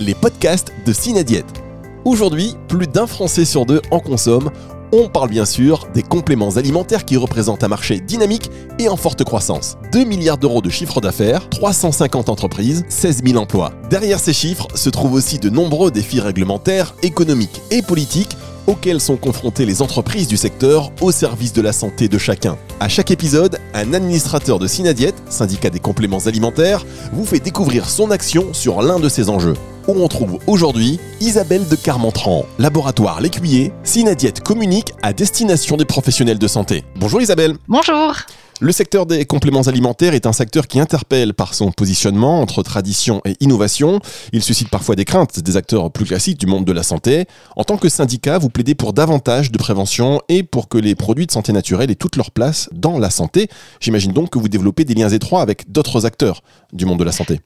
les podcasts de Cinadiète. Aujourd'hui, plus d'un Français sur deux en consomme. On parle bien sûr des compléments alimentaires qui représentent un marché dynamique et en forte croissance. 2 milliards d'euros de chiffre d'affaires, 350 entreprises, 16 000 emplois. Derrière ces chiffres se trouvent aussi de nombreux défis réglementaires, économiques et politiques auxquels sont confrontées les entreprises du secteur au service de la santé de chacun. À chaque épisode, un administrateur de Synadiète, syndicat des compléments alimentaires, vous fait découvrir son action sur l'un de ces enjeux. Où on trouve aujourd'hui Isabelle de Carmentran, laboratoire L'Écuyer, Synadiète communique à destination des professionnels de santé. Bonjour Isabelle. Bonjour. Le secteur des compléments alimentaires est un secteur qui interpelle par son positionnement entre tradition et innovation. Il suscite parfois des craintes des acteurs plus classiques du monde de la santé. En tant que syndicat, vous plaidez pour davantage de prévention et pour que les produits de santé naturelle aient toute leur place dans la santé. J'imagine donc que vous développez des liens étroits avec d'autres acteurs du monde de la santé.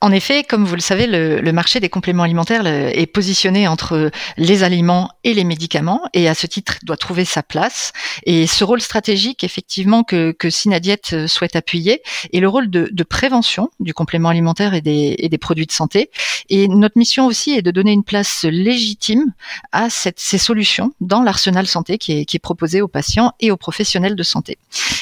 En effet, comme vous le savez, le, marché des compléments alimentaires est positionné entre les aliments et les médicaments et à ce titre doit trouver sa place. Et ce rôle stratégique, effectivement, que, Synadiète euh, souhaite appuyer et le rôle de, prévention du complément alimentaire et des, produits de santé. Et notre mission aussi est de donner une place légitime à ces solutions dans l'arsenal santé qui est, proposé aux patients et aux professionnels de santé.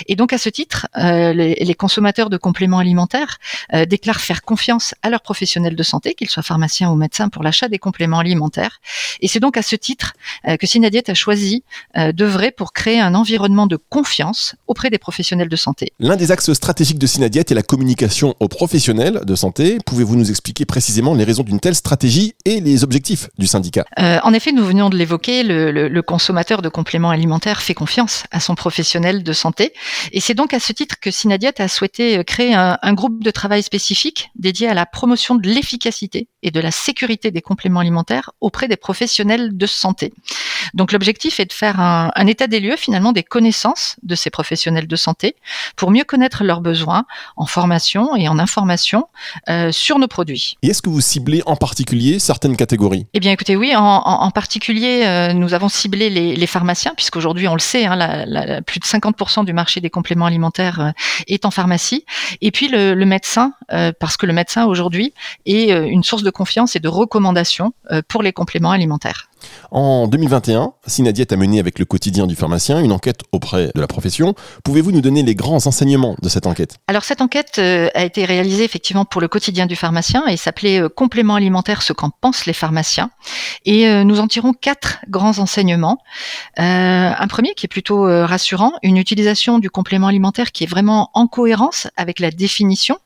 Et donc à ce titre, euh, les, consommateurs de compléments alimentaires euh, déclarent faire confiance à leurs professionnels de santé, qu'ils soient pharmaciens ou médecins, pour l'achat des compléments alimentaires. Et c'est donc à ce titre que Synadiète a choisi d'œuvrer pour créer un environnement de confiance auprès des professionnels de santé. L'un des axes stratégiques de Synadiète est la communication aux professionnels de santé. Pouvez-vous nous expliquer précisément les raisons d'une telle stratégie et les objectifs du syndicat? Euh, En effet, nous venions de l'évoquer, le, consommateur de compléments alimentaires fait confiance à son professionnel de santé. Et c'est donc à ce titre que Synadiète a souhaité euh, créer un, groupe de travail spécifique dédié à la promotion de l'efficacité et de la sécurité des compléments alimentaires auprès des professionnels de santé. Donc l'objectif est de faire un, un état des lieux finalement des connaissances de ces professionnels de santé pour mieux connaître leurs besoins en formation et en information euh, sur nos produits. Et est-ce que vous ciblez en particulier certaines catégories? Eh bien écoutez, oui, en, particulier, euh, nous avons ciblé les, pharmaciens, puisqu'aujourd'hui, on le sait, hein, plus de 50% du marché des compléments alimentaires euh, est en pharmacie. Et puis le, médecin, parce que le médecin aujourd'hui est une source de confiance et de recommandation pour les compléments alimentaires. En 2021, Synadiet a mené avec le quotidien du pharmacien une enquête auprès de la profession. Pouvez-vous nous donner les grands enseignements de cette enquête? Alors cette enquête euh, a été réalisée effectivement pour le quotidien du pharmacien et s'appelait euh, Complément alimentaire, ce qu'en pensent les pharmaciens. Et euh, nous en tirons quatre grands enseignements. un premier qui est plutôt rassurant, une utilisation du complément alimentaire qui est vraiment en cohérence avec la définition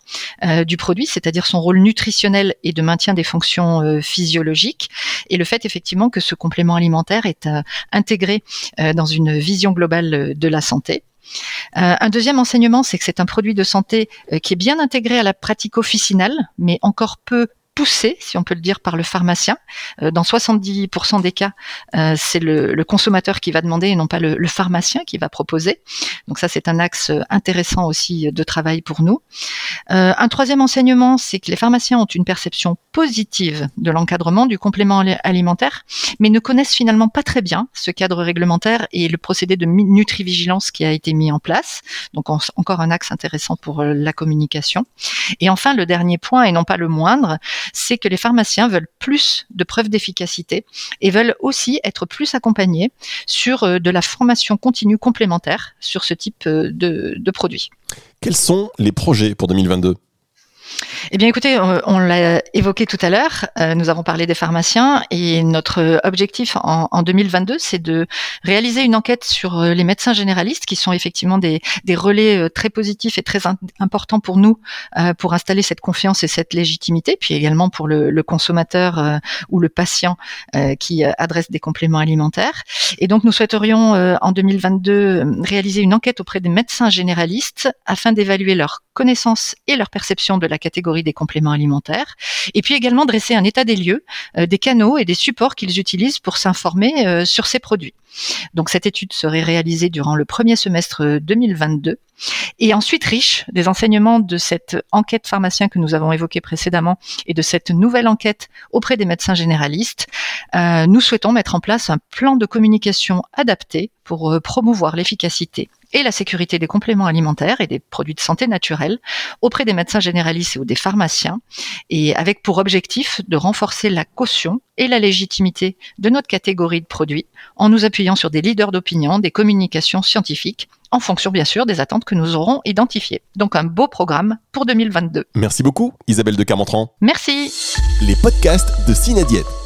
du produit, c'est-à-dire son rôle nutritionnel et de maintien des fonctions physiologiques. Et le fait effectivement que ce complément alimentaire est euh, intégré euh, dans une vision globale euh, de la santé. un deuxième enseignement, c'est que c'est un produit de santé qui est bien intégré à la pratique officinale, mais encore peu poussé, si on peut le dire, par le pharmacien. Euh, dans 70% des cas, euh, c'est le, consommateur qui va demander et non pas le, pharmacien qui va proposer. Donc ça, c'est un axe intéressant aussi de travail pour nous. Euh, un troisième enseignement, c'est que les pharmaciens ont une perception positive de l'encadrement du complément alimentaire, mais ne connaissent finalement pas très bien ce cadre réglementaire et le procédé de nutrivigilance qui a été mis en place. Donc encore un axe intéressant pour la communication. Et enfin, le dernier point, et non pas le moindre, c'est que les pharmaciens veulent plus de preuves d'efficacité et veulent aussi être plus accompagnés sur euh, de la formation continue complémentaire sur ce type euh, de, de produits. Quels sont les projets pour 2022 eh bien, écoutez, on, l'a évoqué tout à l'heure. Euh, nous avons parlé des pharmaciens et notre objectif en, 2022, c'est de réaliser une enquête sur euh, les médecins généralistes, qui sont effectivement des, relais euh, très positifs et très importants pour nous pour installer cette confiance et cette légitimité, puis également pour le, consommateur ou le patient qui adresse des compléments alimentaires. Et donc, nous souhaiterions en 2022 réaliser une enquête auprès des médecins généralistes afin d'évaluer leurs connaissances et leur perception de la catégorie des compléments alimentaires, et puis également dresser un état des lieux, euh, des canaux et des supports qu'ils utilisent pour s'informer euh, sur ces produits. Donc cette étude serait réalisée durant le premier semestre 2022 euh, et ensuite riche des enseignements de cette enquête pharmacien que nous avons évoquée précédemment et de cette nouvelle enquête auprès des médecins généralistes, nous souhaitons mettre en place un plan de communication adapté pour promouvoir l'efficacité et la sécurité des compléments alimentaires et des produits de santé naturels auprès des médecins généralistes ou des pharmaciens, et avec pour objectif de renforcer la caution et la légitimité de notre catégorie de produits en nous appuyant sur des leaders d'opinion, des communications scientifiques, en fonction bien sûr des attentes que nous aurons identifiées. Donc un beau programme pour 2022. Merci beaucoup Isabelle de Carmentran. Merci. Les podcasts de Cinadiète